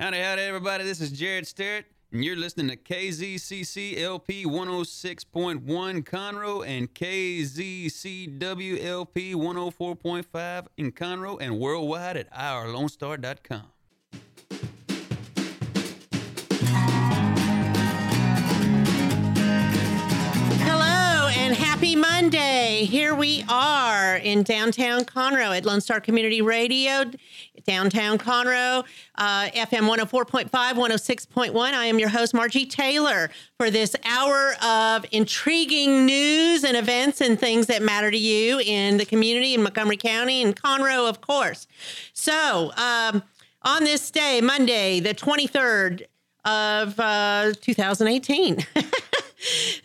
Howdy, howdy, everybody. This is Jared Starrett, and you're listening to KZCC LP 106.1 Conroe and KZCW LP 104.5 in Conroe and worldwide at ourlonestar.com. Monday. Here we are in downtown Conroe at Lone Star Community Radio, downtown Conroe, uh, FM 104.5, 106.1. I am your host, Margie Taylor, for this hour of intriguing news and events and things that matter to you in the community in Montgomery County and Conroe, of course. So, um, on this day, Monday, the 23rd of uh, 2018.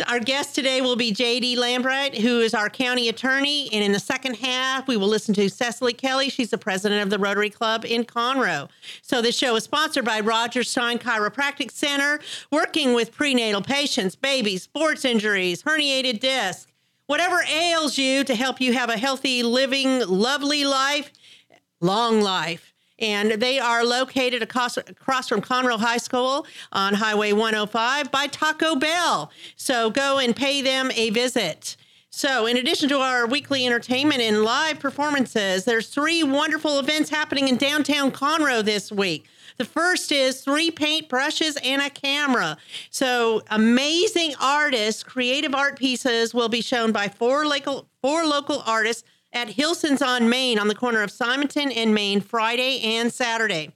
Our guest today will be JD Lambright, who is our county attorney. And in the second half, we will listen to Cecily Kelly. She's the president of the Rotary Club in Conroe. So this show is sponsored by Roger Stein Chiropractic Center, working with prenatal patients, babies, sports injuries, herniated disc, whatever ails you to help you have a healthy, living, lovely life, long life and they are located across, across from Conroe High School on Highway 105 by Taco Bell. So go and pay them a visit. So, in addition to our weekly entertainment and live performances, there's three wonderful events happening in downtown Conroe this week. The first is three paint brushes and a camera. So, amazing artists, creative art pieces will be shown by four local four local artists at Hilson's on Main on the corner of Simonton and Main Friday and Saturday.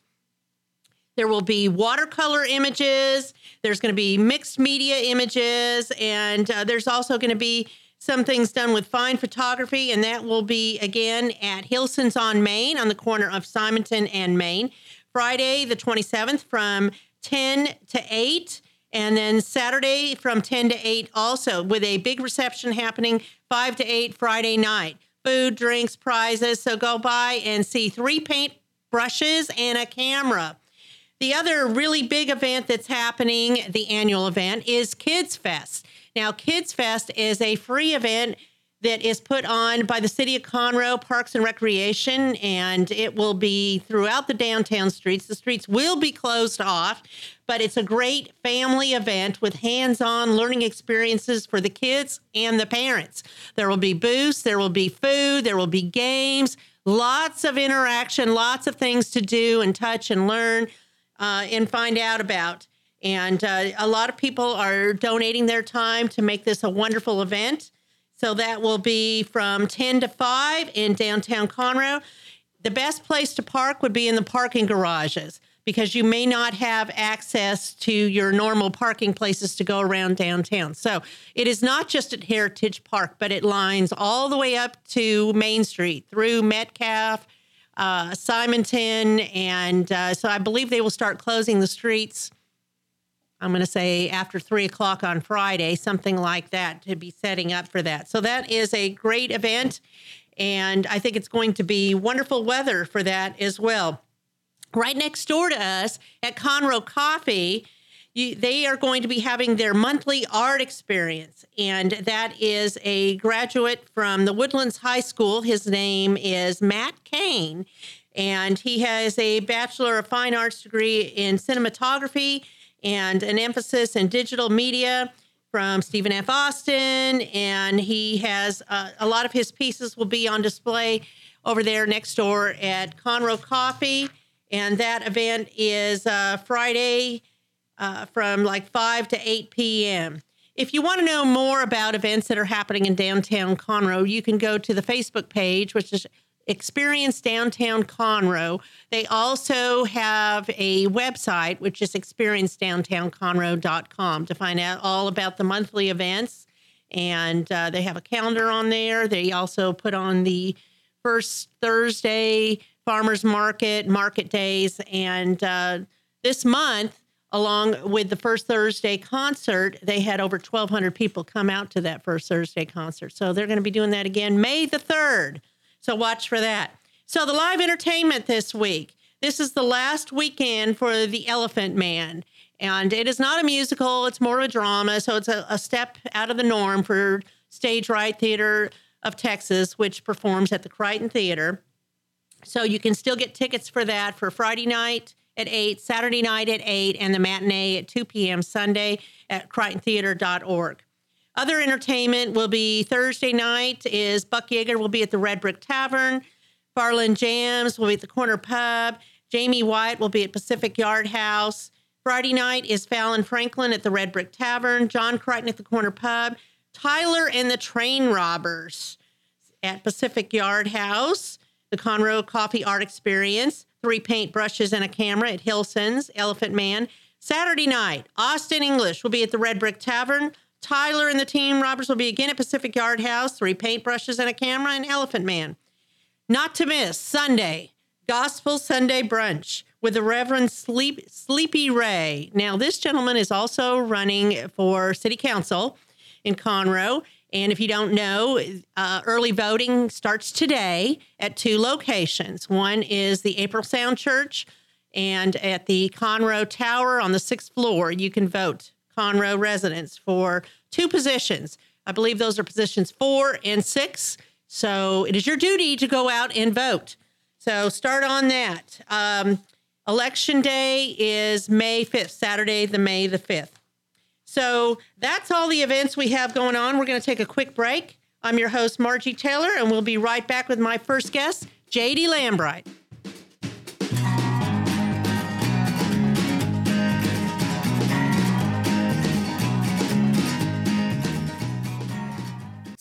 There will be watercolor images, there's going to be mixed media images, and uh, there's also going to be some things done with fine photography, and that will be again at Hilson's on Main on the corner of Simonton and Main. Friday, the 27th, from 10 to 8. And then Saturday from 10 to 8 also, with a big reception happening 5 to 8 Friday night food, drinks, prizes. So go by and see three paint brushes and a camera. The other really big event that's happening, the annual event, is Kids Fest. Now, Kids Fest is a free event that is put on by the City of Conroe Parks and Recreation, and it will be throughout the downtown streets. The streets will be closed off, but it's a great family event with hands on learning experiences for the kids and the parents. There will be booths, there will be food, there will be games, lots of interaction, lots of things to do and touch and learn uh, and find out about. And uh, a lot of people are donating their time to make this a wonderful event. So that will be from 10 to 5 in downtown Conroe. The best place to park would be in the parking garages because you may not have access to your normal parking places to go around downtown. So it is not just at Heritage Park, but it lines all the way up to Main Street through Metcalf, uh, Simonton. And uh, so I believe they will start closing the streets. I'm going to say after three o'clock on Friday, something like that, to be setting up for that. So that is a great event. And I think it's going to be wonderful weather for that as well right next door to us at Conroe Coffee. You, they are going to be having their monthly art experience, and that is a graduate from the Woodlands High School. His name is Matt Kane, and he has a Bachelor of Fine Arts degree in cinematography and an emphasis in digital media from Stephen F. Austin. And he has uh, a lot of his pieces will be on display over there next door at Conroe Coffee and that event is uh, Friday uh, from like 5 to 8 p.m. If you want to know more about events that are happening in downtown Conroe, you can go to the Facebook page, which is Experience Downtown Conroe. They also have a website, which is experiencedowntownconroe.com, to find out all about the monthly events. And uh, they have a calendar on there. They also put on the first Thursday farmers market, market days, and uh, this month, along with the first Thursday concert, they had over 1,200 people come out to that first Thursday concert. So they're going to be doing that again May the 3rd. So watch for that. So the live entertainment this week. This is the last weekend for The Elephant Man. And it is not a musical, it's more of a drama. So it's a, a step out of the norm for Stage Right Theater of Texas, which performs at the Crighton Theater. So you can still get tickets for that for Friday night at 8, Saturday night at 8, and the matinee at 2 p.m. Sunday at crightontheatre.org. Other entertainment will be Thursday night is Buck Yeager will be at the Red Brick Tavern. Farland Jams will be at the Corner Pub. Jamie White will be at Pacific Yard House. Friday night is Fallon Franklin at the Red Brick Tavern. John Crichton at the Corner Pub. Tyler and the Train Robbers at Pacific Yard House. The Conroe Coffee Art Experience. Three paint brushes and a camera at Hilson's. Elephant Man. Saturday night, Austin English will be at the Red Brick Tavern. Tyler and the Train Robbers will be again at Pacific Yard House. Three paintbrushes and a camera and Elephant Man. Not to miss, Sunday, Gospel Sunday Brunch with the Reverend Sleep, Sleepy Ray. Now, this gentleman is also running for City Council in Conroe. And if you don't know, uh, early voting starts today at two locations. One is the April Sound Church, and at the Conroe Tower on the sixth floor, you can vote Conroe residents for two positions. I believe those are positions four and six. So it is your duty to go out and vote. So start on that. Um, election day is May 5th, Saturday, the May the 5th. So that's all the events we have going on. We're going to take a quick break. I'm your host, Margie Taylor, and we'll be right back with my first guest, JD Lambright.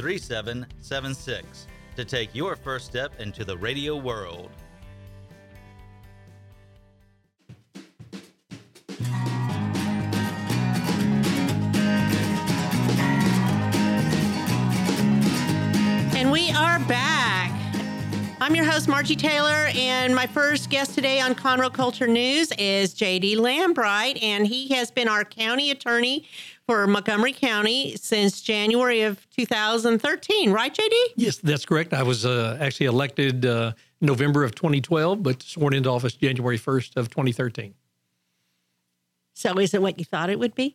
3776 to take your first step into the radio world. And we are back. I'm your host, Margie Taylor, and my first guest today on Conroe Culture News is JD Lambright, and he has been our county attorney for Montgomery County since January of 2013, right, JD? Yes, that's correct. I was uh, actually elected uh, November of 2012, but sworn into office January 1st of 2013. So, is it what you thought it would be?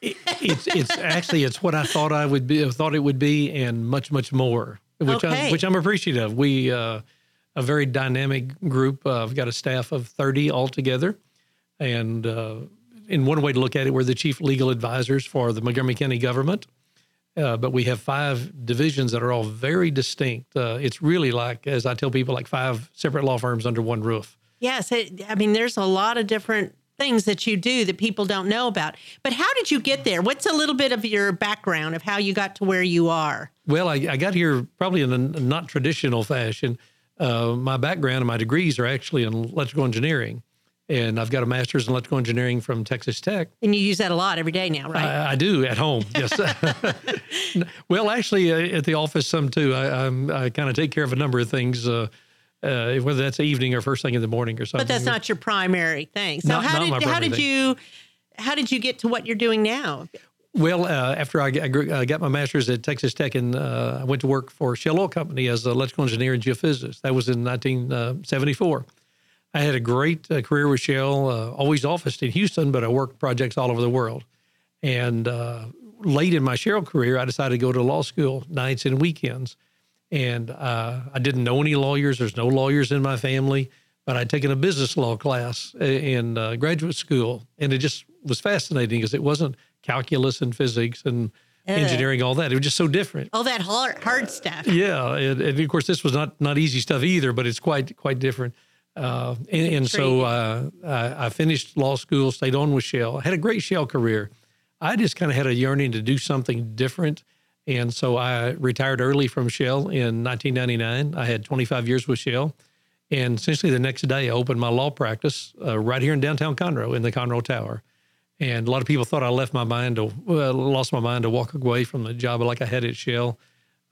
it, it's it's actually it's what I thought I would be, thought it would be, and much much more, which Okay. I'm, which I'm appreciative. We uh, a very dynamic group. Uh, I've got a staff of 30 altogether, and uh, in one way to look at it, we're the chief legal advisors for the Montgomery County government. Uh, but we have five divisions that are all very distinct. Uh, it's really like, as I tell people, like five separate law firms under one roof. yes. It, I mean, there's a lot of different things that you do that people don't know about. But how did you get there? What's a little bit of your background of how you got to where you are? Well, I, I got here probably in a not traditional fashion. Uh, my background and my degrees are actually in electrical engineering, and I've got a master's in electrical engineering from Texas Tech. And you use that a lot every day now, right? I, I do at home. Yes. well, actually, uh, at the office some too. I, I kind of take care of a number of things. Uh, uh, whether that's evening or first thing in the morning or something. But that's not your primary thing. So Not- how not did how did thing. you how did you get to what you're doing now? Well, uh, after I, I uh, got my master's at Texas Tech, and uh, I went to work for Shell Oil Company as an electrical engineer and geophysicist. That was in 1974. I had a great uh, career with Shell, uh, always officed in Houston, but I worked projects all over the world. And uh, late in my Shell career, I decided to go to law school nights and weekends. And uh, I didn't know any lawyers. There's no lawyers in my family, but I'd taken a business law class in uh, graduate school, and it just was fascinating because it wasn't calculus and physics and engineering, all that. It was just so different. All that hard hard stuff. Yeah, and, and of course, this was not not easy stuff either, but it's quite quite different. Uh, and, and so uh, I, I finished law school, stayed on with Shell, had a great Shell career. I just kind of had a yearning to do something different, and so I retired early from Shell in 1999. I had 25 years with Shell, and essentially the next day I opened my law practice uh, right here in downtown Conroe in the Conroe Tower. And a lot of people thought I left my mind to well, lost my mind to walk away from the job like I had at Shell.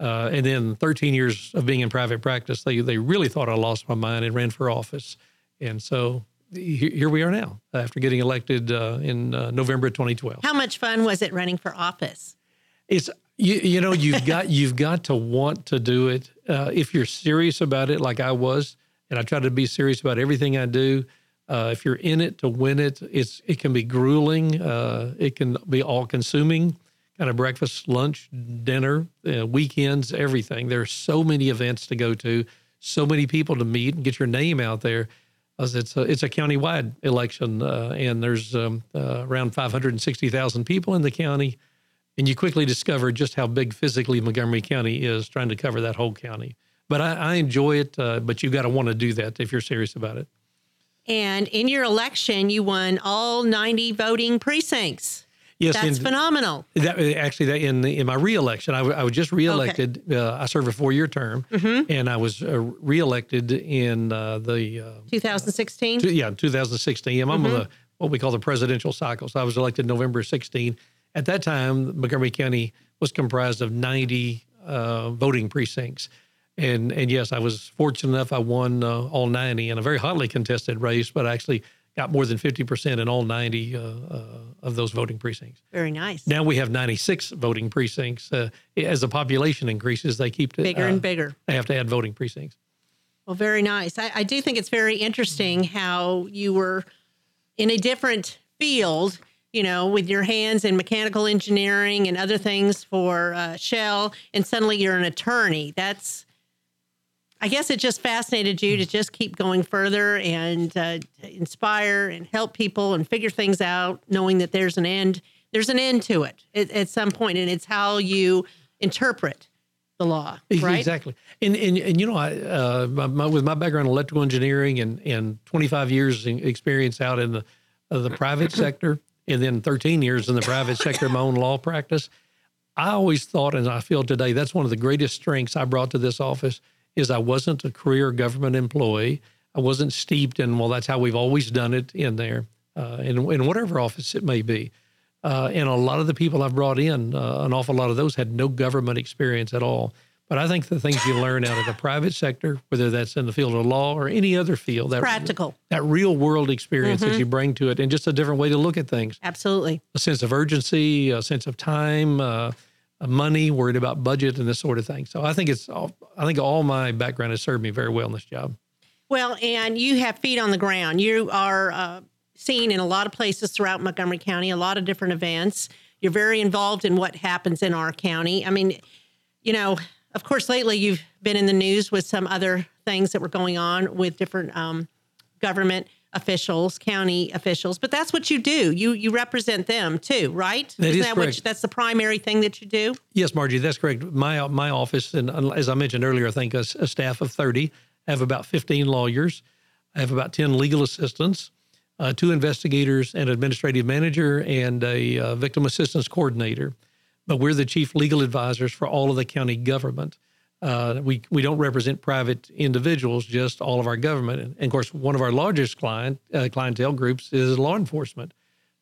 Uh, and then 13 years of being in private practice, they they really thought I lost my mind and ran for office. And so he- here we are now after getting elected uh, in uh, November 2012. How much fun was it running for office? It's you, you know you've got you've got to want to do it uh, if you're serious about it, like I was, and I try to be serious about everything I do. Uh, if you're in it to win it, it's it can be grueling. Uh, it can be all consuming. Kind of breakfast, lunch, dinner, uh, weekends, everything. There are so many events to go to, so many people to meet and get your name out there. As it's a, it's a county-wide election, uh, and there's um, uh, around 560,000 people in the county. And you quickly discover just how big physically Montgomery County is, trying to cover that whole county. But I, I enjoy it, uh, but you've got to want to do that if you're serious about it. And in your election, you won all 90 voting precincts. Yes, That's in, phenomenal. that actually that in in my reelection, I, w- I was just reelected. Uh, I served a four year term, Mm-hmm. and I was uh, reelected in uh, the uh, 2016. two- yeah 2016. I'm on Mm-hmm. the what we call the presidential cycle. So I was elected November 16. At that time, Montgomery County was comprised of 90 uh, voting precincts. And and yes, I was fortunate enough. I won uh, all 90 in a very hotly contested race, but I actually got more than 50% in all 90 uh, uh, of those voting precincts. Very nice. Now we have 96 voting precincts. Uh, as the population increases, they keep to, Bigger uh, and bigger. They have to add voting precincts. Well, very nice. I, I do think it's very interesting how you were in a different field, you know, with your hands in mechanical engineering and other things for uh, Shell, and suddenly you're an attorney. That's, I guess it just fascinated you to just keep going further and uh, inspire and help people and figure things out, knowing that there's an end. There's an end to it at, at some point, and it's how you interpret the law, right? Exactly. And, and, and you know, I, uh, my, my, with my background in electrical engineering and, and 25 years experience out in the, uh, the private sector, and then 13 years in the private sector my own law practice, I always thought, and I feel today, that's one of the greatest strengths I brought to this office is I wasn't a career government employee. I wasn't steeped in, well, that's how we've always done it in there, uh, in, in whatever office it may be. Uh, and a lot of the people I've brought in, uh, an awful lot of those had no government experience at all. But I think the things you learn out of the private sector, whether that's in the field of law or any other field, that Practical. that real world experience that you bring to it, and just a different way to look at things, Absolutely. a sense of urgency, a sense of time, uh, money, worried about budget, and this sort of thing. So I think it's all, I think all my background has served me very well in this job. Well, and you have feet on the ground. You are uh, seen in a lot of places throughout Montgomery County, a lot of different events. You're very involved in what happens in our county. I mean, you know, of course, lately you've been in the news with some other things that were going on with different um, government officials, county officials. But that's what you do. You you represent them too, right? That Isn't is that correct. you- that's the primary thing that you do? Yes, Margie, that's correct. My my office, and as I mentioned earlier, I think a, a staff of thirty. I have about fifteen lawyers. I have about ten legal assistants, uh, two investigators, an administrative manager, and a uh, victim assistance coordinator. But we're the chief legal advisors for all of the county government. Uh, we we don't represent private individuals, just all of our government. And, of course, one of our largest client uh, clientele groups is law enforcement.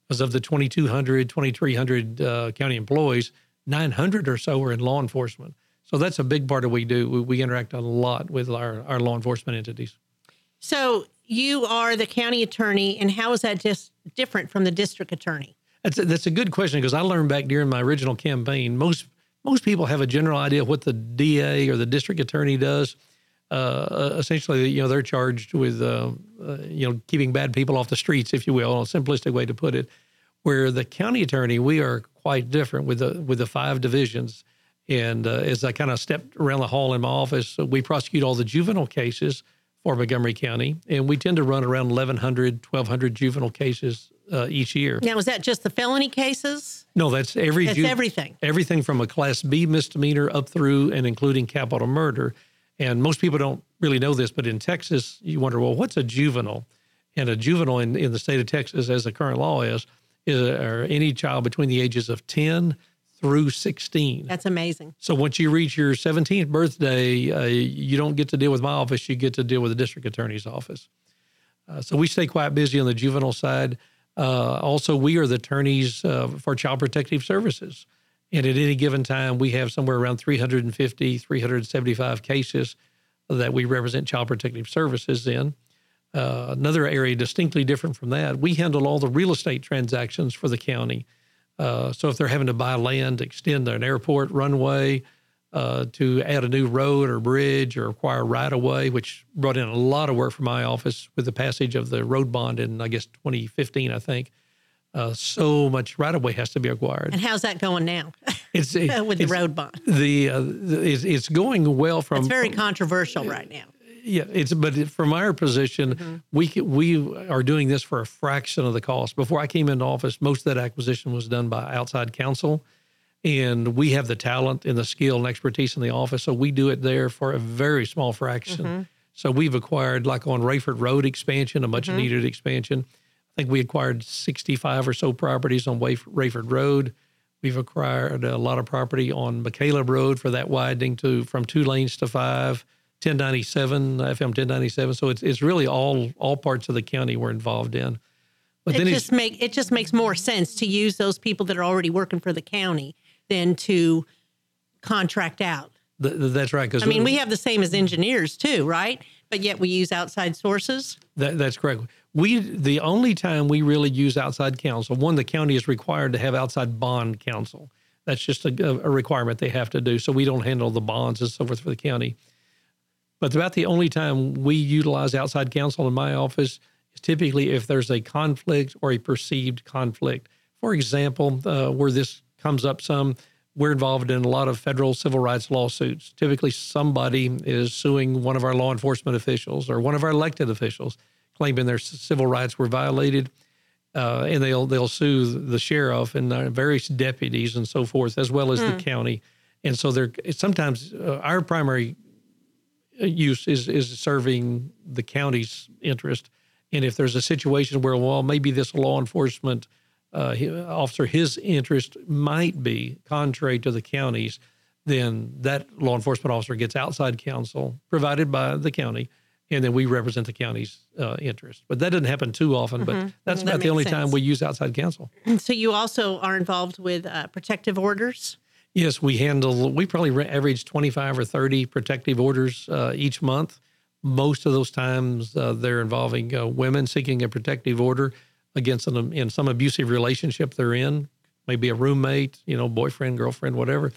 Because of the 2,200, 2,300 uh, county employees, 900 or so are in law enforcement. So that's a big part of what we do. We, we interact a lot with our, our law enforcement entities. So you are the county attorney, and how is that just different from the district attorney? That's a, that's a good question because I learned back during my original campaign. Most most people have a general idea of what the DA or the district attorney does. Uh, essentially, you know, they're charged with uh, uh, you know keeping bad people off the streets, if you will, a simplistic way to put it. Where the county attorney, we are quite different with the with the five divisions. And uh, as I kind of stepped around the hall in my office, we prosecute all the juvenile cases for Montgomery County, and we tend to run around 1,100, 1,200 juvenile cases uh, each year. Now, is that just the felony cases? No, that's every That's everything. Everything from a Class B misdemeanor up through and including capital murder. And most people don't really know this, but in Texas, you wonder, well, what's a juvenile? And a juvenile in, in the state of Texas, as the current law is, is or any child between the ages of 10 through 16. That's amazing. So once you reach your 17th birthday, uh, you don't get to deal with my office, you get to deal with the district attorney's office. Uh, so we stay quite busy on the juvenile side. Uh, also, we are the attorneys uh, for Child Protective Services. And at any given time, we have somewhere around 350, 375 cases that we represent Child Protective Services in. Uh, another area distinctly different from that, we handle all the real estate transactions for the county. Uh, so if they're having to buy land, extend an airport runway, uh, to add a new road or bridge or acquire right of way, which brought in a lot of work for my office with the passage of the road bond in, I guess, 2015, I think. Uh, so much right of way has to be acquired. And how's that going now? It's with the road bond. The, uh, the it's, it's, going well from. It's very from, controversial right now. Yeah, it's but from our position, mm-hmm. we we are doing this for a fraction of the cost. Before I came into office, most of that acquisition was done by outside counsel and we have the talent and the skill and expertise in the office, so we do it there for a very small fraction. Mm-hmm. So we've acquired, like on Rayford Road expansion, a much mm-hmm. needed expansion. I think we acquired 65 or so properties on Rayford Road. We've acquired a lot of property on McCaleb Road for that widening to from two lanes to five. 1097 FM 1097. So it's it's really all all parts of the county we're involved in. But it just make it just makes more sense to use those people that are already working for the county than to contract out. Th- that's right. Because I mean, we have the same as engineers too, right? But yet we use outside sources. That, that's correct. We the only time we really use outside counsel. One, the county is required to have outside bond counsel. That's just a, a requirement they have to do. So we don't handle the bonds and so forth for the county. But about the only time we utilize outside counsel in my office is typically if there's a conflict or a perceived conflict. For example, uh, where this comes up some. We're involved in a lot of federal civil rights lawsuits. Typically, somebody is suing one of our law enforcement officials or one of our elected officials, claiming their civil rights were violated, uh, and they'll they'll sue the sheriff and various deputies and so forth, as well as the hmm. county. And so they're sometimes uh, our primary use is is serving the county's interest. And if there's a situation where, well, maybe this law enforcement uh, officer, his interest might be contrary to the county's, then that law enforcement officer gets outside counsel provided by the county, and then we represent the county's uh, interest. But that doesn't happen too often. Mm-hmm. But that's that about the only sense. time we use outside counsel. And so you also are involved with uh, protective orders. Yes, we handle. We probably average twenty-five or thirty protective orders uh, each month. Most of those times, uh, they're involving uh, women seeking a protective order against them in some abusive relationship they're in, maybe a roommate, you know, boyfriend, girlfriend, whatever.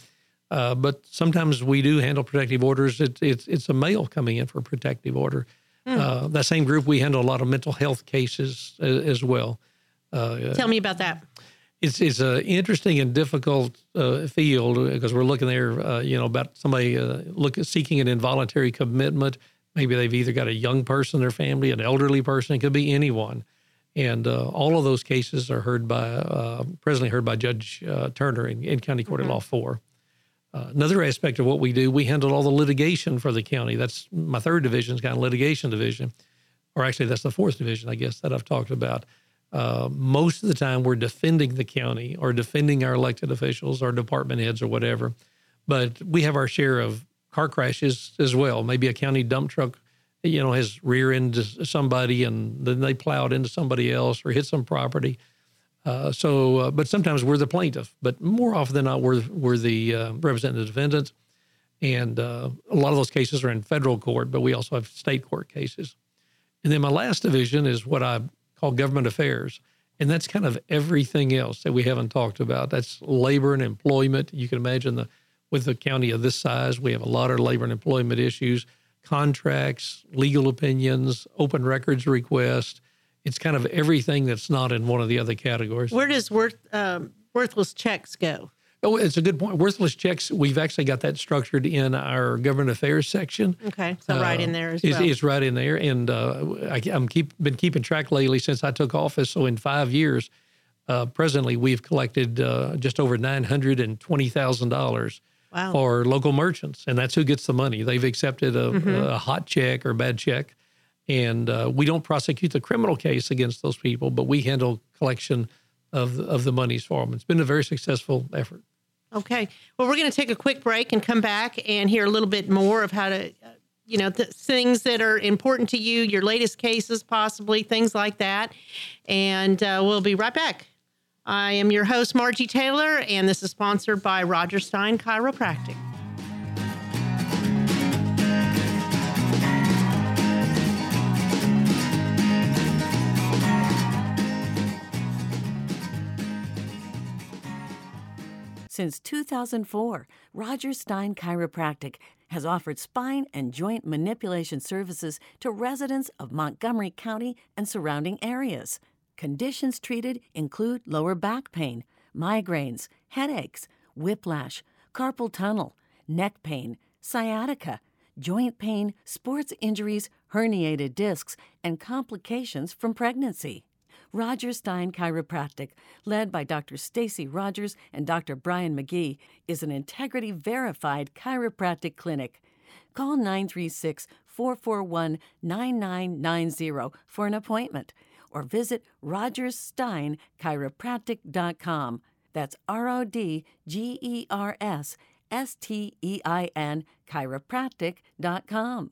Uh, but sometimes we do handle protective orders. It, it's it's a male coming in for a protective order. Mm. Uh, that same group, we handle a lot of mental health cases as, as well. Uh, Tell me about that. It's it's an interesting and difficult uh, field because we're looking there, uh, you know, about somebody uh, look seeking an involuntary commitment. Maybe they've either got a young person in their family, an elderly person. It could be anyone. And uh, all of those cases are heard by, uh, presently heard by Judge uh, Turner in, in, County Court mm-hmm. of Law 4. Uh, another aspect of what we do, we handle all the litigation for the county. That's my third division, is kind of litigation division. Or actually, that's the fourth division, I guess, that I've talked about. Uh, most of the time, we're defending the county or defending our elected officials or department heads or whatever. But we have our share of car crashes as well. Maybe a county dump truck you know, has rear into somebody and then they plowed into somebody else or hit some property. Uh, so, uh, but sometimes we're the plaintiff, but more often than not, we're, we're the uh, representative defendant. And uh, a lot of those cases are in federal court, but we also have state court cases. And then my last division is what I call government affairs. And that's kind of everything else that we haven't talked about. That's labor and employment. You can imagine the with a county of this size, we have a lot of labor and employment issues, contracts, legal opinions, open records requests. It's kind of everything that's not in one of the other categories. Where does worth um, worthless checks go? Oh, it's a good point. Worthless checks, we've actually got that structured in our government affairs section. Okay, so right in there as well. it's right in there, and uh, I, I'm keep been keeping track lately since I took office. So in five years, uh, presently we've collected uh, just over nine hundred and twenty thousand dollars Wow. for local merchants, and that's who gets the money. They've accepted a, Mm-hmm. a hot check or bad check, and uh, we don't prosecute the criminal case against those people, but we handle collection of the, of the monies for them. It's been a very successful effort. Okay. Well, we're going to take a quick break and come back and hear a little bit more of how to, uh, you know, the things that are important to you, your latest cases, possibly things like that. And uh, we'll be right back. I am your host, Margie Taylor, and this is sponsored by Roger Stein Chiropractic. Since 2004, Roger Stein Chiropractic has offered spine and joint manipulation services to residents of Montgomery County and surrounding areas. Conditions treated include lower back pain, migraines, headaches, whiplash, carpal tunnel, neck pain, sciatica, joint pain, sports injuries, herniated discs, and complications from pregnancy. Roger Stein Chiropractic, led by Dr. Stacy Rodgers and Dr. Brian McGee, is an integrity verified chiropractic clinic. Call 936 441 9990 for an appointment or visit rodgerssteinchiropractic.com. That's R O D G E R S S T E I N chiropractic.com.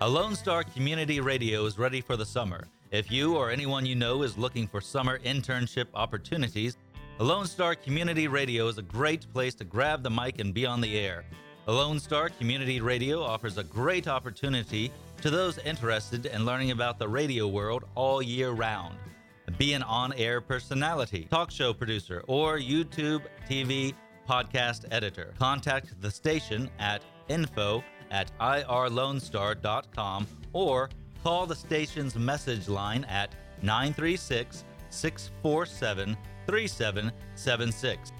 A Lone Star Community Radio is ready for the summer. If you or anyone you know is looking for summer internship opportunities, a Lone Star Community Radio is a great place to grab the mic and be on the air. A Lone Star Community Radio offers a great opportunity to those interested in learning about the radio world all year round. Be an on air personality, talk show producer, or YouTube, TV, podcast editor. Contact the station at info at irlonestar.com or call the station's message line at 936 647 3776.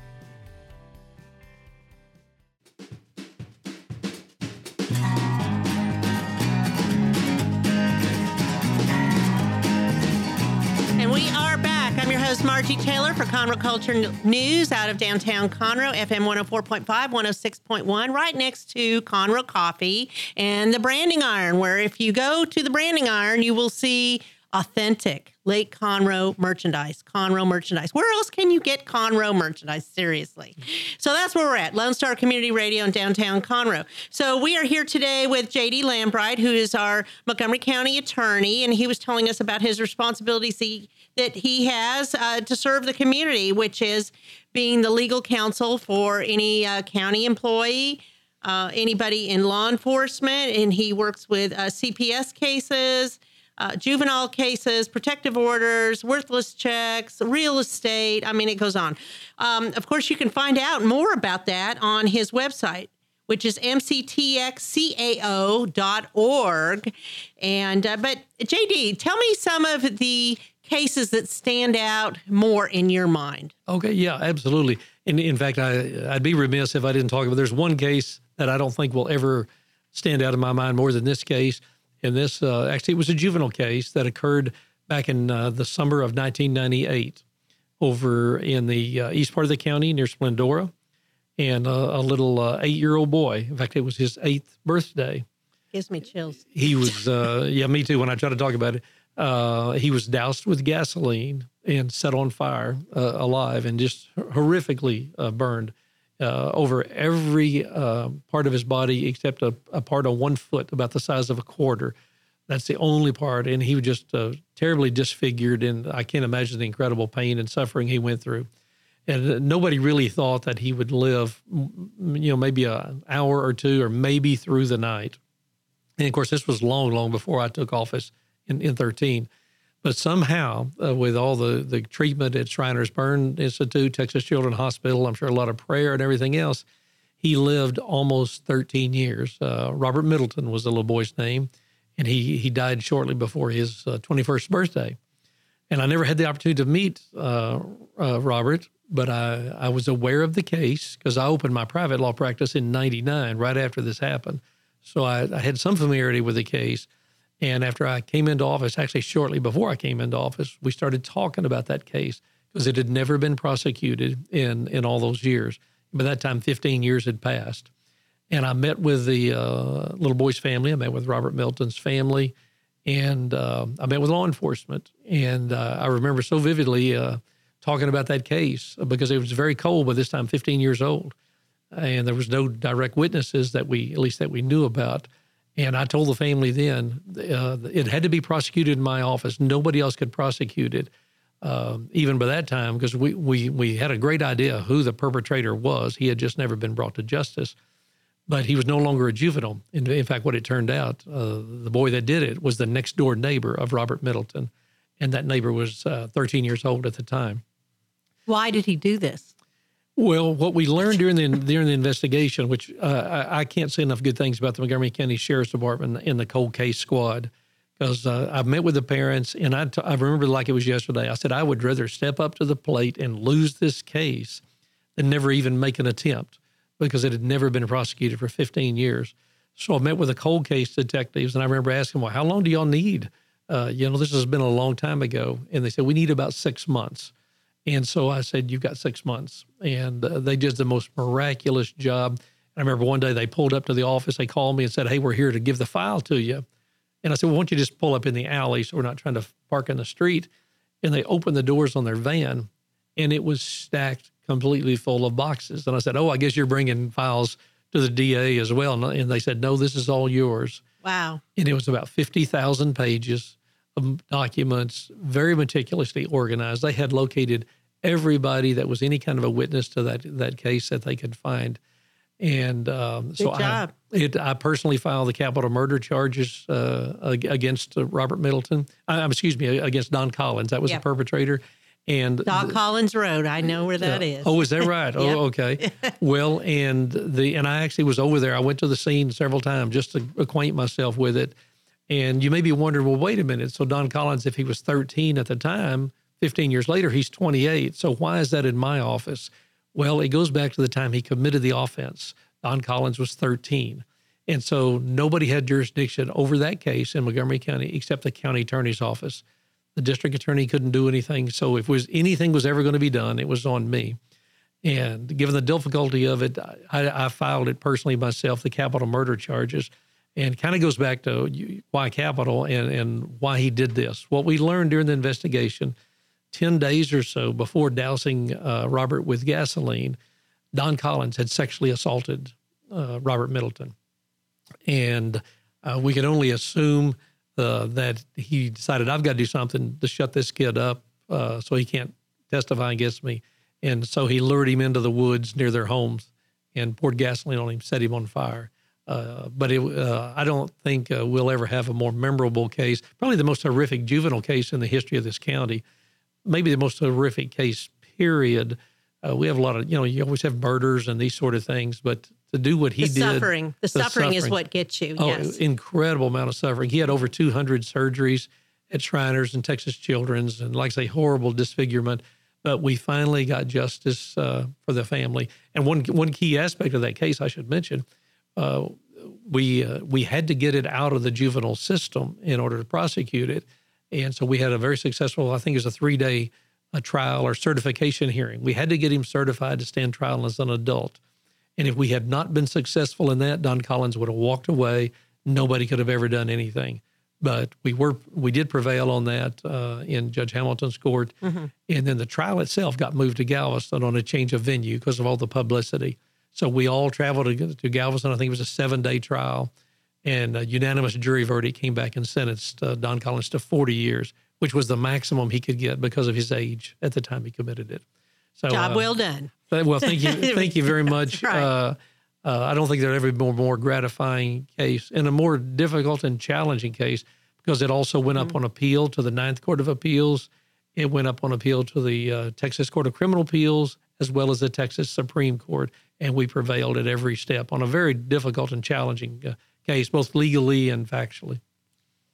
Margie Taylor, for Conroe Culture News out of downtown Conroe, FM 104.5, 106.1, right next to Conroe Coffee and the Branding Iron, where if you go to the Branding Iron, you will see authentic Lake Conroe merchandise, Conroe merchandise. Where else can you get Conroe merchandise? Seriously. So that's where we're at, Lone Star Community Radio in downtown Conroe. So we are here today with JD Lambright, who is our Montgomery County attorney, and he was telling us about his responsibilities he, that he has uh, to serve the community, which is being the legal counsel for any uh, county employee. Uh, anybody in law enforcement, and he works with uh, CPS cases, uh, juvenile cases, protective orders, worthless checks, real estate. I mean, it goes on. Um, of course, you can find out more about that on his website, which is mctxcao.org. And uh, but JD, tell me some of the cases that stand out more in your mind. Okay, yeah, absolutely. And in fact, I, I'd be remiss if I didn't talk about. There's one case that I don't think will ever stand out in my mind more than this case. And this uh, actually it was a juvenile case that occurred back in uh, the summer of 1998 over in the uh, east part of the county near Splendora. and a, a little uh, eight-year-old boy. In fact, it was his eighth birthday. Gives me chills. He was, uh, yeah, me too. When I try to talk about it, uh, he was doused with gasoline and set on fire uh, alive and just horrifically uh, burned uh, over every uh, part of his body except a, a, part of one foot about the size of a quarter. That's the only part. And he was just uh, terribly disfigured. And I can't imagine the incredible pain and suffering he went through. And nobody really thought that he would live, you know, maybe an hour or two or maybe through the night. And of course, this was long, long before I took office in, in 13. But somehow, uh, with all the, the treatment at Shriners Burn Institute, Texas Children's Hospital, I'm sure a lot of prayer and everything else, he lived almost 13 years. Uh, Robert Middleton was the little boy's name, and he, he died shortly before his uh, 21st birthday. And I never had the opportunity to meet uh, uh, Robert, but I, I was aware of the case because I opened my private law practice in 99, right after this happened. So I, I had some familiarity with the case. And after I came into office, actually shortly before I came into office, we started talking about that case because it had never been prosecuted in in all those years. By that time, 15 years had passed. And I met with the uh, little boy's family. I met with Robert Middleton's family, and uh, I met with law enforcement. And uh, I remember so vividly uh, talking about that case because it was very cold by this time, 15 years old, and there was no direct witnesses that we, at least that we knew about. And I told the family then uh, it had to be prosecuted in my office. Nobody else could prosecute it, um, even by that time, because we, we, we had a great idea who the perpetrator was. He had just never been brought to justice, but he was no longer a juvenile. In, in fact, what it turned out, uh, the boy that did it was the next door neighbor of Robert Middleton. And that neighbor was uh, 13 years old at the time. Why did he do this? Well, what we learned during the during the investigation, which uh, I, I, can't say enough good things about the Montgomery County Sheriff's Department and the cold case squad, because uh, I've met with the parents and I, t- I remember like it was yesterday. I said I would rather step up to the plate and lose this case than never even make an attempt because it had never been prosecuted for 15 years. So I met with the cold case detectives and I remember asking, well, how long do y'all need? Uh, you know, this has been a long time ago, and they said we need about six months. And so I said, You've got six months. And uh, they did the most miraculous job. I remember one day they pulled up to the office, they called me and said, Hey, we're here to give the file to you. And I said, Well, why don't you just pull up in the alley so we're not trying to park in the street? And they opened the doors on their van and it was stacked completely full of boxes. And I said, Oh, I guess you're bringing files to the DA as well. And they said, No, this is all yours. Wow. And it was about 50,000 pages documents, very meticulously organized. They had located everybody that was any kind of a witness to that that case that they could find. And um, so. I, it, I personally filed the capital murder charges uh, against uh, Robert Middleton. Uh, excuse me, against Don Collins. That was Yeah. the perpetrator. And Doc the- Collins Road. I know where that is. Oh, is that right? Oh, okay. well, and the and I actually was over there. I went to the scene several times just to acquaint myself with it. And you may be wondering, well, wait a minute. So Don Collins, if he was 13 at the time, 15 years later, he's 28. So why is that in my office? Well, it goes back to the time he committed the offense. Don Collins was 13. And so nobody had jurisdiction over that case in Montgomery County except the county attorney's office. The district attorney couldn't do anything. So if was anything was ever going to be done, it was on me. And given the difficulty of it, I, I filed it personally myself, the capital murder charges, and kind of goes back to why capital and, and why he did this. What we learned during the investigation, 10 days or so before dousing uh, Robert with gasoline, Don Collins had sexually assaulted uh, Robert Middleton. And uh, we can only assume uh, that he decided, I've got to do something to shut this kid up uh, so he can't testify against me. And so he lured him into the woods near their homes and poured gasoline on him, set him on fire. Uh, but it, uh, I don't think uh, we'll ever have a more memorable case. Probably the most horrific juvenile case in the history of this county. Maybe the most horrific case, period. Uh, we have a lot of, you know, you always have murders and these sort of things, but to do what he the did. suffering. The, suffering, is what gets you. Oh, yes. incredible amount of suffering. He had over 200 surgeries at Shriners and Texas Children's, and like I say, horrible disfigurement. But we finally got justice uh, for the family. And one one key aspect of that case, I should mention, uh, we uh, we had to get it out of the juvenile system in order to prosecute it, and so we had a very successful. I think it was a three day uh, trial or certification hearing. We had to get him certified to stand trial as an adult. And if we had not been successful in that, Don Collins would have walked away. Nobody could have ever done anything. But we were we did prevail on that uh, in Judge Hamilton's court, and then the trial itself got moved to Galveston on a change of venue because of all the publicity. So we all traveled to, to Galveston. I think it was a seven day trial, and a unanimous jury verdict came back and sentenced uh, Don Collins to 40 years, which was the maximum he could get because of his age at the time he committed it. So Job uh, well done. Well, thank you, thank you very much. right. Uh, uh, I don't think there'd ever been a more gratifying case and a more difficult and challenging case because it also went Mm-hmm. up on appeal to the Ninth Court of Appeals. It went up on appeal to the uh, Texas Court of Criminal Appeals as well as the Texas Supreme Court, and we prevailed at every step on a very difficult and challenging uh, case, both legally and factually.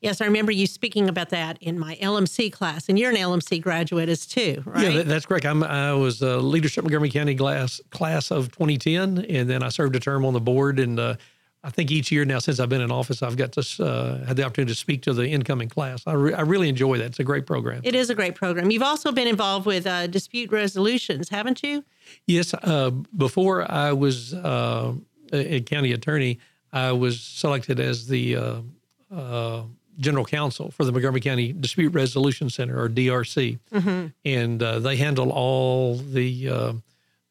Yes, I remember you speaking about that in my LMC class, and you're an LMC graduate as too, right? Yeah, that, that's correct. I'm, I was a leadership Montgomery County class class of 2010, and then I served a term on the board. And uh, I think each year now, since I've been in office, I've got to uh, had the opportunity to speak to the incoming class. I, re- I really enjoy that. It's a great program. It is a great program. You've also been involved with uh, dispute resolutions, haven't you? Yes, uh, before I was uh, a a county attorney, I was selected as the uh, uh, general counsel for the Montgomery County Dispute Resolution Center, or DRC, and uh, they handle all the uh,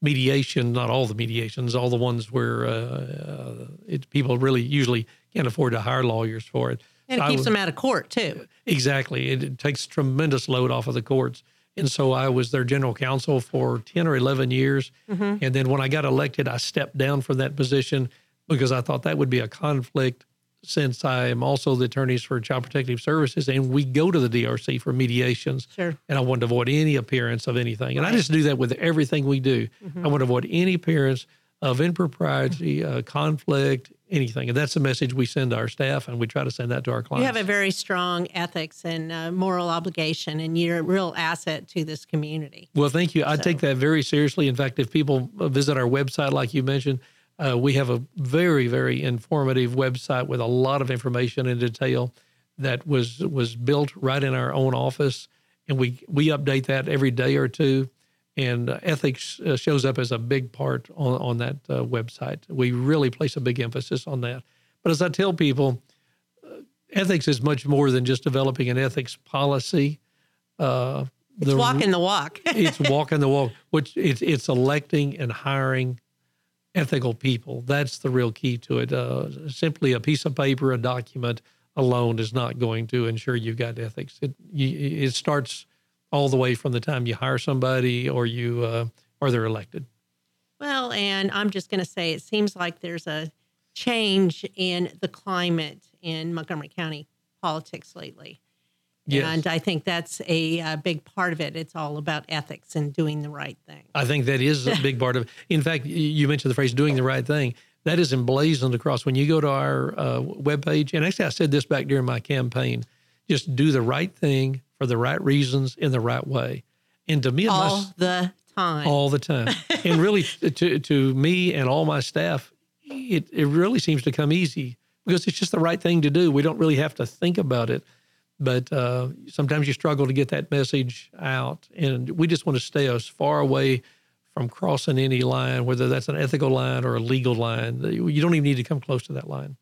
mediation, not all the mediations, all the ones where uh, uh, it, people really usually can't afford to hire lawyers for it. And it keeps was- them out of court too. Exactly. It, it takes tremendous load off of the courts. And so I was their general counsel for 10 or 11 years. And then when I got elected, I stepped down from that position because I thought that would be a conflict since I am also the attorneys for Child Protective Services and we go to the DRC for mediations. Sure. And I want to avoid any appearance of anything. And I just do that with everything we do. I want to avoid any appearance of impropriety, uh, conflict, anything. And that's the message we send to our staff, and we try to send that to our clients. You have a very strong ethics and uh, moral obligation, and you're a real asset to this community. Well, thank you. I take that very seriously. In fact, if people visit our website, like you mentioned, uh, we have a very, very informative website with a lot of information and detail that was was built right in our own office, and we we update that every day or two. And uh, ethics uh, shows up as a big part on on that uh, website. We really place a big emphasis on that. But as I tell people, uh, ethics is much more than just developing an ethics policy. Uh, It's walking the walk. it's walking the walk, which it's it's electing and hiring ethical people. That's the real key to it. Uh, simply a piece of paper, a document alone is not going to ensure you've got ethics. It you, it starts all the way from the time you hire somebody or you uh, or they're elected. Well, and I'm just going to say it seems like there's a change in the climate in Montgomery County politics lately. Yes. And I think that's a, uh big part of it. It's all about ethics and doing the right thing. I think that is a big part of it. In fact, you mentioned the phrase "doing the right thing." That is emblazoned across when you go to our uh, webpage. And actually, I said this back during my campaign: just do the right thing for the right reasons in the right way. And to me, All must- the time. all the time. and really, to to me and all my staff, it it really seems to come easy because it's just the right thing to do. We don't really have to think about it. But uh, sometimes you struggle to get that message out, and we just want to stay as far away from crossing any line, whether that's an ethical line or a legal line. You don't even need to come close to that line.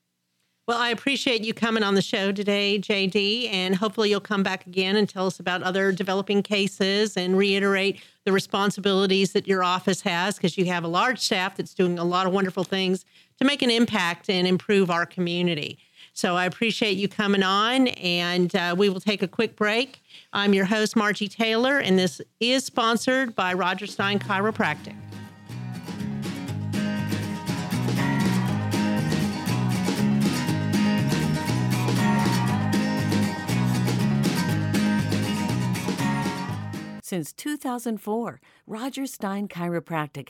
Well, I appreciate you coming on the show today, JD, and hopefully you'll come back again and tell us about other developing cases and reiterate the responsibilities that your office has because you have a large staff that's doing a lot of wonderful things to make an impact and improve our community. So I appreciate you coming on, and uh, we will take a quick break. I'm your host, Margie Taylor, and this is sponsored by Rodgers Stein Chiropractic. Since 2004, Rodgers Stein Chiropractic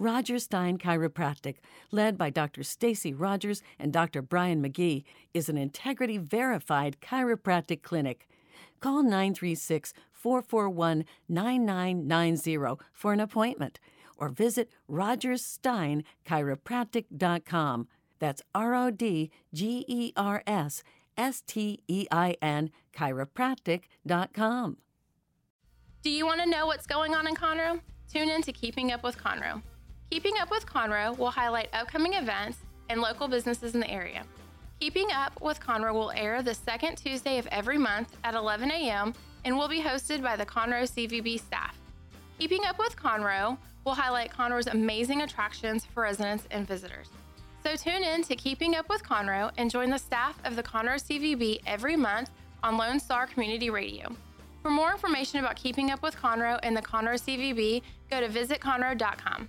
Rodgers Stein Chiropractic, led by Dr. Stacy Rodgers and Dr. Brian McGee, is an integrity verified chiropractic clinic. call 936 441 9990 for an appointment or visit rodgerssteinchiropractic.com. That's R O D G E R S S T E I N chiropractic.com. Do you want to know what's going on in Conroe? Tune in to Keeping Up with Conroe. Keeping Up with Conroe will highlight upcoming events and local businesses in the area. Keeping Up with Conroe will air the second Tuesday of every month at 11 a.m. and will be hosted by the Conroe CVB staff. Keeping Up with Conroe will highlight Conroe's amazing attractions for residents and visitors. So tune in to Keeping Up with Conroe and join the staff of the Conroe CVB every month on Lone Star Community Radio. For more information about Keeping Up with Conroe and the Conroe CVB, go to visitconroe.com.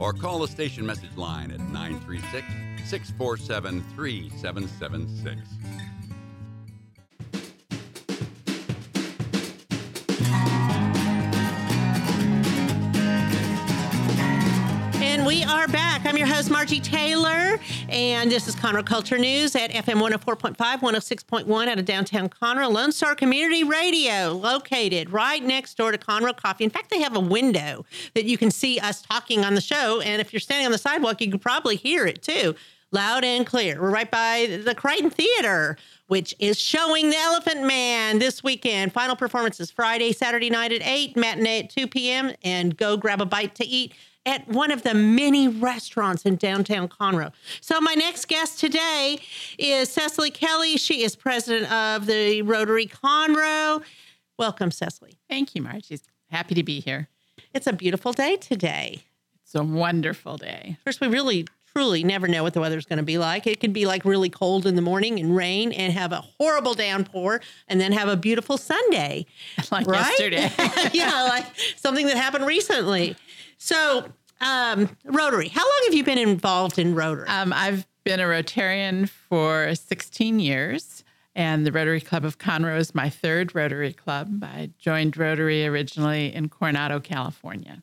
or call the station message line at 936 647 3776. And we are back. I'm your host, Margie Taylor, and this is Conroe Culture News at FM 104.5, 106.1 out of downtown Conroe, Lone Star Community Radio, located right next door to Conroe Coffee. In fact, they have a window that you can see us talking on the show, and if you're standing on the sidewalk, you can probably hear it too, loud and clear. We're right by the Crighton Theater, which is showing The Elephant Man this weekend. Final performance is Friday, Saturday night at 8, matinee at 2 p.m., and go grab a bite to eat at one of the many restaurants in downtown Conroe. So my next guest today is Cecily Kelly. She is president of the Rotary Conroe. Welcome, Cecily. Thank you, Margie. Happy to be here. It's a beautiful day today. It's a wonderful day. First, we really truly never know what the weather's going to be like. It could be like really cold in the morning and rain and have a horrible downpour and then have a beautiful Sunday. Like right? yesterday. yeah, like something that happened recently. So, um, Rotary, how long have you been involved in Rotary? Um, I've been a Rotarian for 16 years, and the Rotary Club of Conroe is my third Rotary Club. I joined Rotary originally in Coronado, California.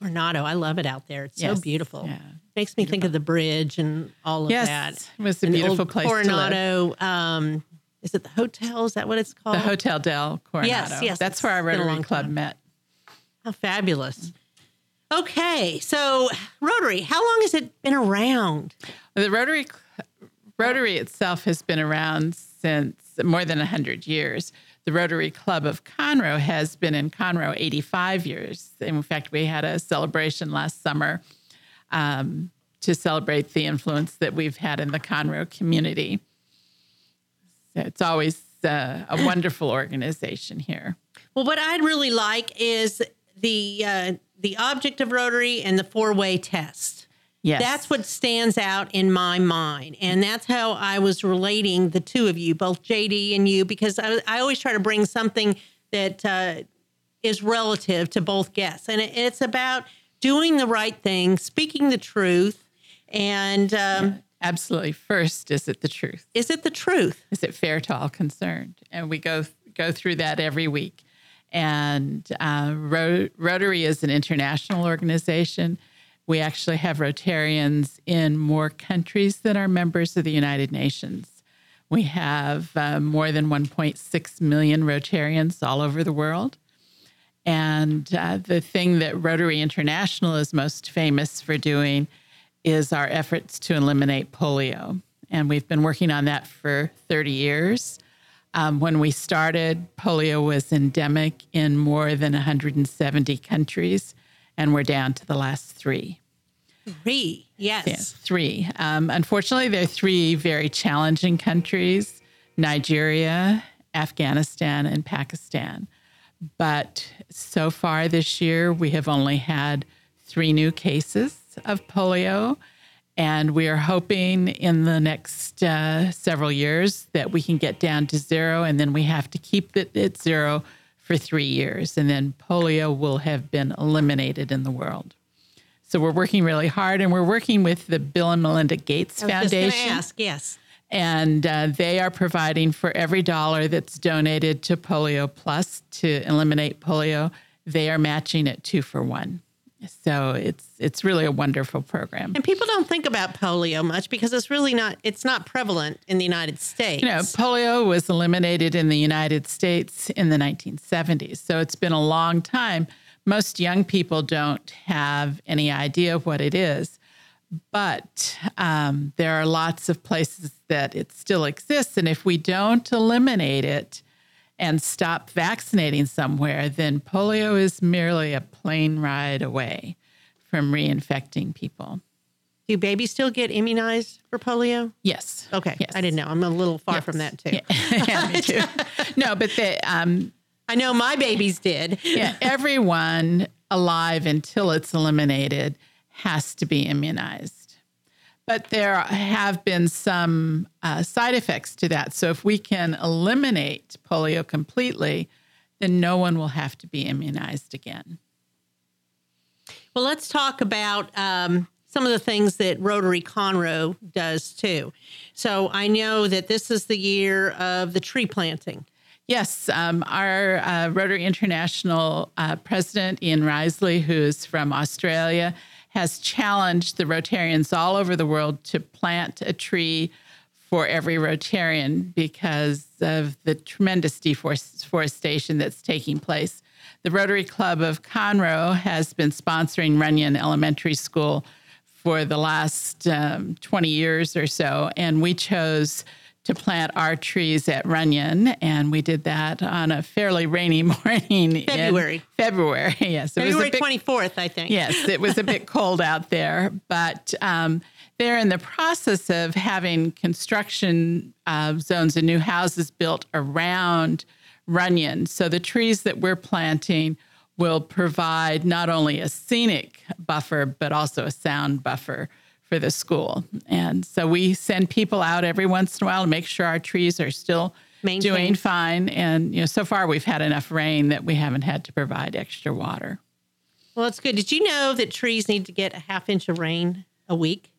Coronado, I love it out there. It's Yes, so beautiful. yeah. Makes me think of the bridge and all of Yes, that. it was a And beautiful place to live. Coronado, um, is it the hotel? Is that what it's called? The Hotel del Coronado. Yes, yes, That's where our it's been a Rotary Club time. met. How fabulous. Okay, so Rotary, how long has it been around? The Rotary Rotary itself has been around since more than 100 years. The Rotary Club of Conroe has been in Conroe 85 years. In fact, we had a celebration last summer um, to celebrate the influence that we've had in the Conroe community. So it's always uh, a wonderful organization here. Well, what I'd really like is the uh, the object of Rotary and the four way test. Yes. That's what stands out in my mind. And that's how I was relating the two of you, both JD and you, because I, I always try to bring something that uh, is relative to both guests. And it, it's about doing the right thing, speaking the truth. And um, Absolutely. First, is it the truth? is it the truth? Is it fair to all concerned? And we go go through that every week. And uh, Ro- Rotary is an international organization. We actually have Rotarians in more countries than are members of the United Nations. We have uh, more than 1.6 million Rotarians all over the world. And uh, the thing that Rotary International is most famous for doing is our efforts to eliminate polio. And we've been working on that for 30 years. Um, when we started, polio was endemic in more than 170 countries, and we're down to the last three. Three. Yes. Yes, three. Um, unfortunately, there are three very challenging countries Nigeria, Afghanistan, and Pakistan. But so far this year, we have only had three new cases of polio. And we are hoping in the next uh, several years that we can get down to zero. And then we have to keep it at zero for three years, and then polio will have been eliminated in the world. So we're working really hard, and we're working with the Bill and Melinda Gates I was Foundation ask. Yes. and uh, they are providing for every dollar that's donated to Polio Plus to eliminate polio, they are matching it two for one. So it's it's really a wonderful program. And people don't think about polio much because it's really not it's not prevalent in the United States. You know, polio was eliminated in the United States in the 1970s. So it's been a long time. Most young people don't have any idea what it is, but um, there are lots of places that it still exists. And if we don't eliminate it and stop vaccinating somewhere, then polio is merely a plane ride away from reinfecting people. Do babies still get immunized for polio? Yes. Okay. Yes. I didn't know. I'm a little far from that too. Yeah, me too. no, but they, um, I know my babies did. yeah, everyone alive until it's eliminated has to be immunized. But there have been some uh, side effects to that. So if we can eliminate polio completely, then no one will have to be immunized again. Well, let's talk about um, some of the things that Rotary Conroe does too. So I know that this is the year of the tree planting. Yes, um, our uh, Rotary International uh, president, Ian Riseley, who's from Australia, has challenged the Rotarians all over the world to plant a tree for every Rotarian because of the tremendous deforestation that's taking place. The Rotary Club of Conroe has been sponsoring Runyan Elementary School for the last um, 20 years or so, and we chose to plant our trees at Runyan, and we did that on a fairly rainy morning February. in February. Yes, it February 24th, I think. Yes, it was a bit cold out there, but um, they're in the process of having construction uh, zones and new houses built around Runyan. So the trees that we're planting will provide not only a scenic buffer, but also a sound buffer for the school. And so we send people out every once in a while to make sure our trees are still doing fine. And you know, so far we've had enough rain that we haven't had to provide extra water. Well, that's good. Did you know that trees need to get a half inch of rain a week?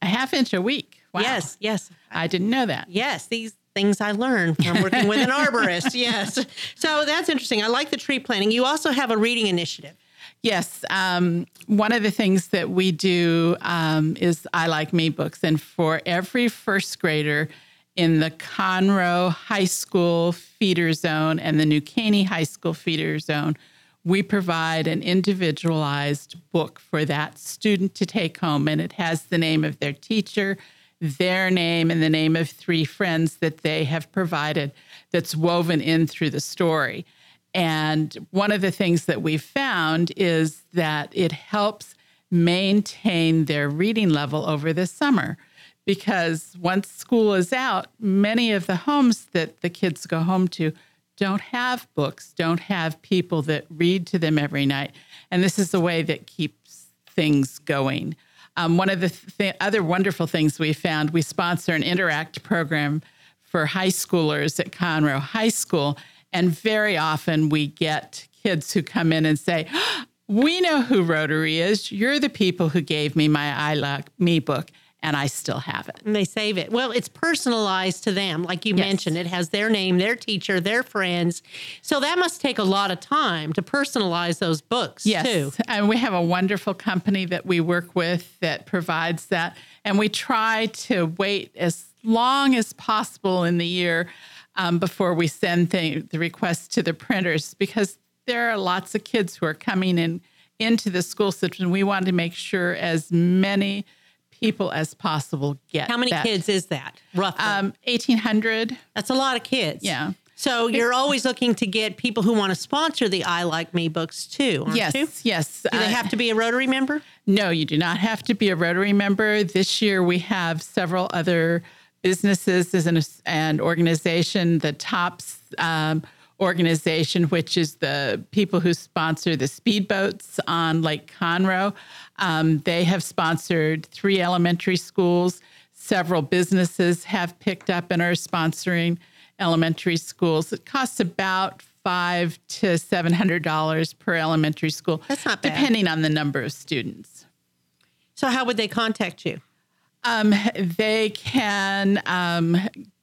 A half inch a week. Wow. Yes, yes. I didn't know that. Yes, these things I learned from working with an arborist. Yes. So that's interesting. I like the tree planting. You also have a reading initiative. Yes. Um, one of the things that we do um, is I Like Me books. And for every first grader in the Conroe High School feeder zone and the New Caney High School feeder zone, we provide an individualized book for that student to take home. And it has the name of their teacher, their name, and the name of three friends that they have provided that's woven in through the story. And one of the things that we've found is that it helps maintain their reading level over the summer. Because once school is out, many of the homes that the kids go home to don't have books, don't have people that read to them every night. And this is a way that keeps things going. Um, one of the th- other wonderful things we found, we sponsor an Interact program for high schoolers at Conroe High School. And very often we get kids who come in and say, We know who Rotary is. You're the people who gave me my I Like Me book, and I still have it. And they save it. Well, it's personalized to them. Like you Yes. mentioned, it has their name, their teacher, their friends. So that must take a lot of time to personalize those books Yes. too. And we have a wonderful company that we work with that provides that. And we try to wait as long as possible in the year um, before we send the, the requests to the printers because there are lots of kids who are coming in into the school system. We want to make sure as many people as possible get How many that. kids is that roughly? Um, 1,800. That's a lot of kids. Yeah. So you're always looking to get people who want to sponsor the I Like Me books too, aren't Yes, you? yes. Do they Uh, have to be a Rotary member? No, you do not have to be a Rotary member. This year we have several other businesses an and organization. The TOPS um, organization, which is the people who sponsor the speedboats on Lake Conroe, um, they have sponsored three elementary schools. Several businesses have picked up and are sponsoring elementary schools. It costs about five to seven hundred dollars per elementary school. That's not bad. depending on the number of students. So how would they contact you? Um, they can um,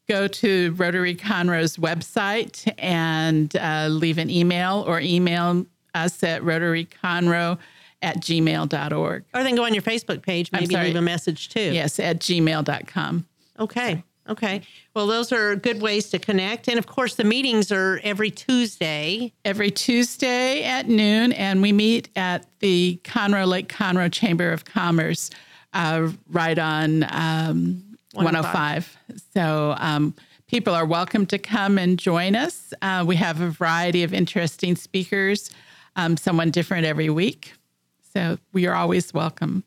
go to Rotary Conroe's website and uh, leave an email or email us at rotaryconroe at gmail.org. Or they can go on your Facebook page, maybe leave a message too. Yes, at gmail.com. Okay. Okay. Well, those are good ways to connect. And of course, the meetings are every Tuesday. Every Tuesday at noon, and we meet at the Conroe Lake Conroe Chamber of Commerce uh, right on um, 105. So um, people are welcome to come and join us. Uh, we have a variety of interesting speakers, um, someone different every week. So we are always welcome.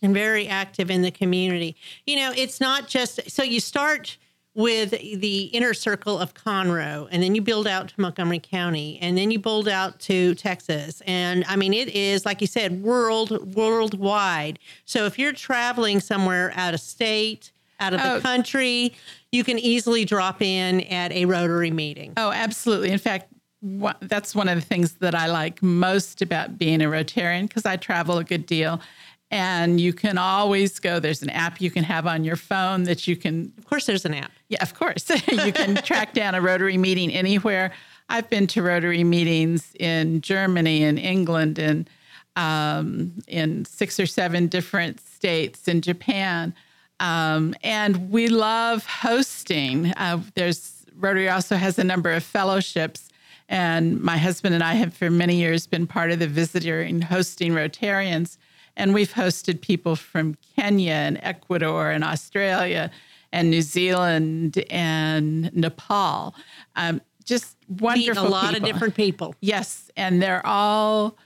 and very active in the community. You know, it's not just so you start with the inner circle of Conroe, and then you build out to Montgomery County, and then you build out to Texas. And I mean, it is like you said, world worldwide. So if you're traveling somewhere out of state, out of the Oh. country, you can easily drop in at a Rotary meeting. Oh, absolutely. In fact, that's one of the things that I like most about being a Rotarian because I travel a good deal. And you can always go, there's an app you can have on your phone that you can. Of course, there's an app. Yeah, of course. you can track down a Rotary meeting anywhere. I've been to Rotary meetings in Germany and England and um, in six or seven different states in Japan. Um, and we love hosting. Uh, there's Rotary also has a number of fellowships, and my husband and I have for many years been part of the visitor and hosting Rotarians. And we've hosted people from Kenya and Ecuador and Australia and New Zealand and Nepal. Um, just wonderful. a lot of different people. Yes, and they're all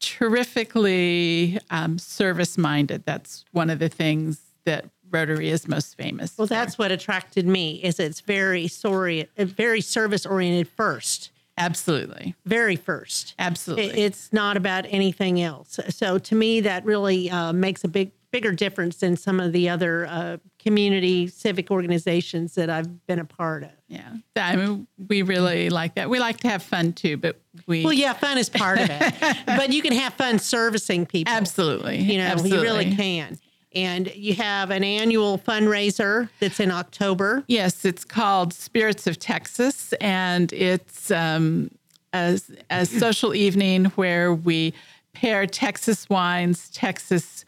terrifically um, service minded. That's one of the things that Rotary is most famous. Well, that's what attracted me. Is it's very sorry, very service oriented first. Absolutely. Very first. Absolutely. It's not about anything else. So to me, that really uh, makes a big, bigger difference than some of the other uh, community civic organizations that I've been a part of. Yeah, I mean, we really like that. We like to have fun too, but we Well, yeah, fun is part of it, but you can have fun servicing people. absolutely, You know, you really can. And you have an annual fundraiser that's in October. Yes, it's called Spirits of Texas, and it's um, a, a social evening where we pair Texas wines, Texas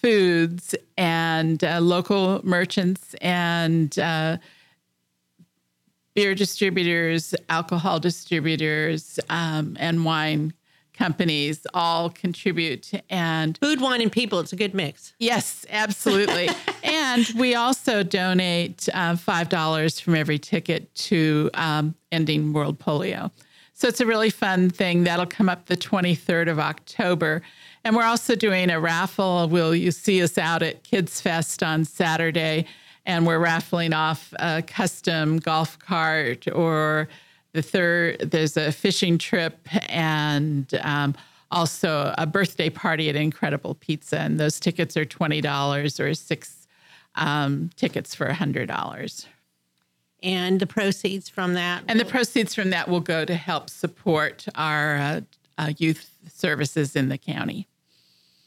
foods, and uh, local merchants and uh, beer distributors, alcohol distributors, um, and wine companies all contribute and Food, wine, and people. It's a good mix. Yes, absolutely. and we also donate uh, $5 from every ticket to um, Ending World Polio. So it's a really fun thing. That'll come up the 23rd of October. And we're also doing a raffle. Will you see us out at Kids Fest on Saturday? And we're raffling off a custom golf cart or the third, there's a fishing trip and um, also a birthday party at Incredible Pizza. And those tickets are $20 or six um, tickets for $100. And the proceeds from that. And the proceeds from that will go to help support our uh, uh, youth services in the county.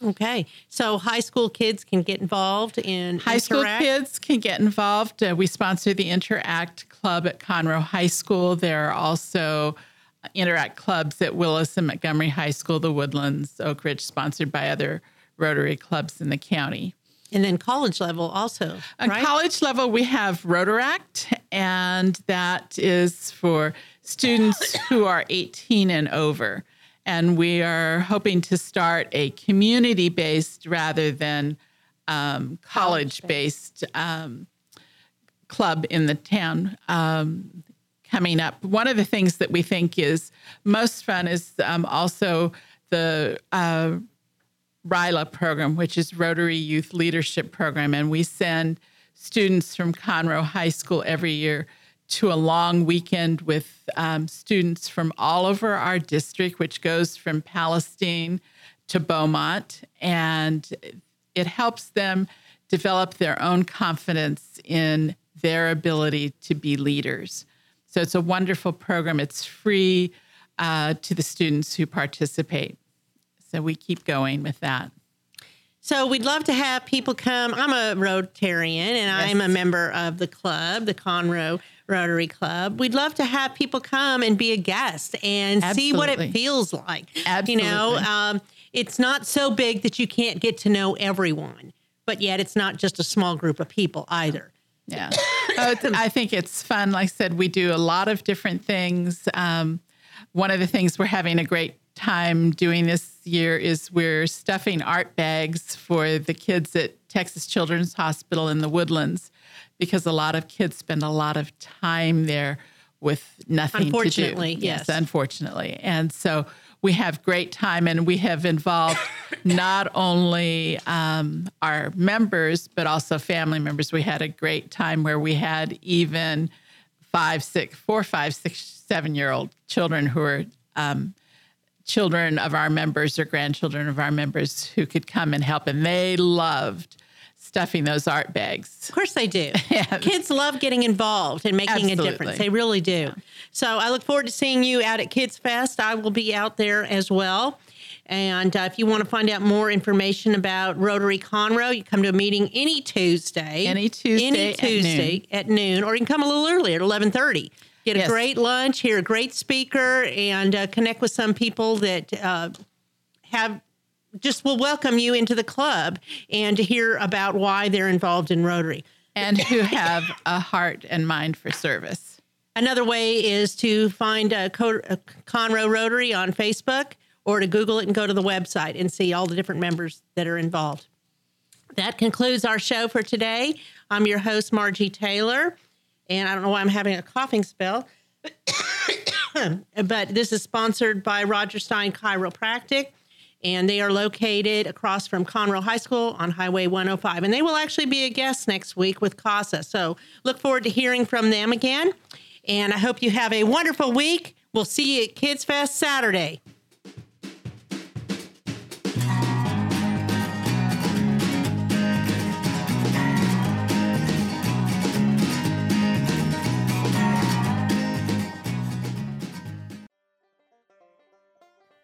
Okay. So high school kids can get involved in High school kids can get involved. Uh, we sponsor the Interact Club at Conroe High School. There are also Interact clubs at Willis and Montgomery High School, the Woodlands, Oak Ridge, sponsored by other Rotary clubs in the county. And then college level also. On right? college level, we have Rotaract, and that is for students who are 18 and over. And we are hoping to start a community based rather than um, college based um, club in the town um, coming up. One of the things that we think is most fun is um, also the uh, RYLA program, which is Rotary Youth Leadership Program. And we send students from Conroe High School every year to a long weekend with um, students from all over our district, which goes from Palestine to Beaumont. And it helps them develop their own confidence in their ability to be leaders. So it's a wonderful program. It's free uh, to the students who participate. So we keep going with that. So we'd love to have people come. I'm a Rotarian and I'm a member of the club, the Conroe Rotary Club. We'd love to have people come and be a guest and see what it feels like. Absolutely. You know, um, it's not so big that you can't get to know everyone, but yet it's not just a small group of people either. Yeah. Oh, I think it's fun. Like I said, we do a lot of different things. Um, one of the things we're having a great time doing this year is we're stuffing art bags for the kids at Texas Children's Hospital in the Woodlands because a lot of kids spend a lot of time there with nothing Unfortunately, to do. yes. unfortunately. And so we have great time and we have involved not only um, our members, but also family members. We had a great time where we had even five, six, four, five, six, seven year old children who are um, children of our members or grandchildren of our members who could come and help. And they loved stuffing those art bags. Of course they do. Kids love getting involved and making a difference. They really do. So I look forward to seeing you out at Kids Fest. I will be out there as well. And uh, if you want to find out more information about Rotary Conroe, you come to a meeting any Tuesday. Any Tuesday Any at Tuesday at noon. or you can come a little earlier at eleven thirty. Get a Yes. great lunch, hear a great speaker, and uh, connect with some people that uh, have just will welcome you into the club and to hear about why they're involved in Rotary. And who have a heart and mind for service. Another way is to find a, Co- a Conroe Rotary on Facebook or to Google it and go to the website and see all the different members that are involved. That concludes our show for today. I'm your host, Margie Taylor, and I don't know why I'm having a coughing spell. but this is sponsored by Rodgers Stein Chiropractic, and they are located across from Conroe High School on Highway 105. And they will actually be a guest next week with CASA. So look forward to hearing from them again. And I hope you have a wonderful week. We'll see you at Kids Fest Saturday.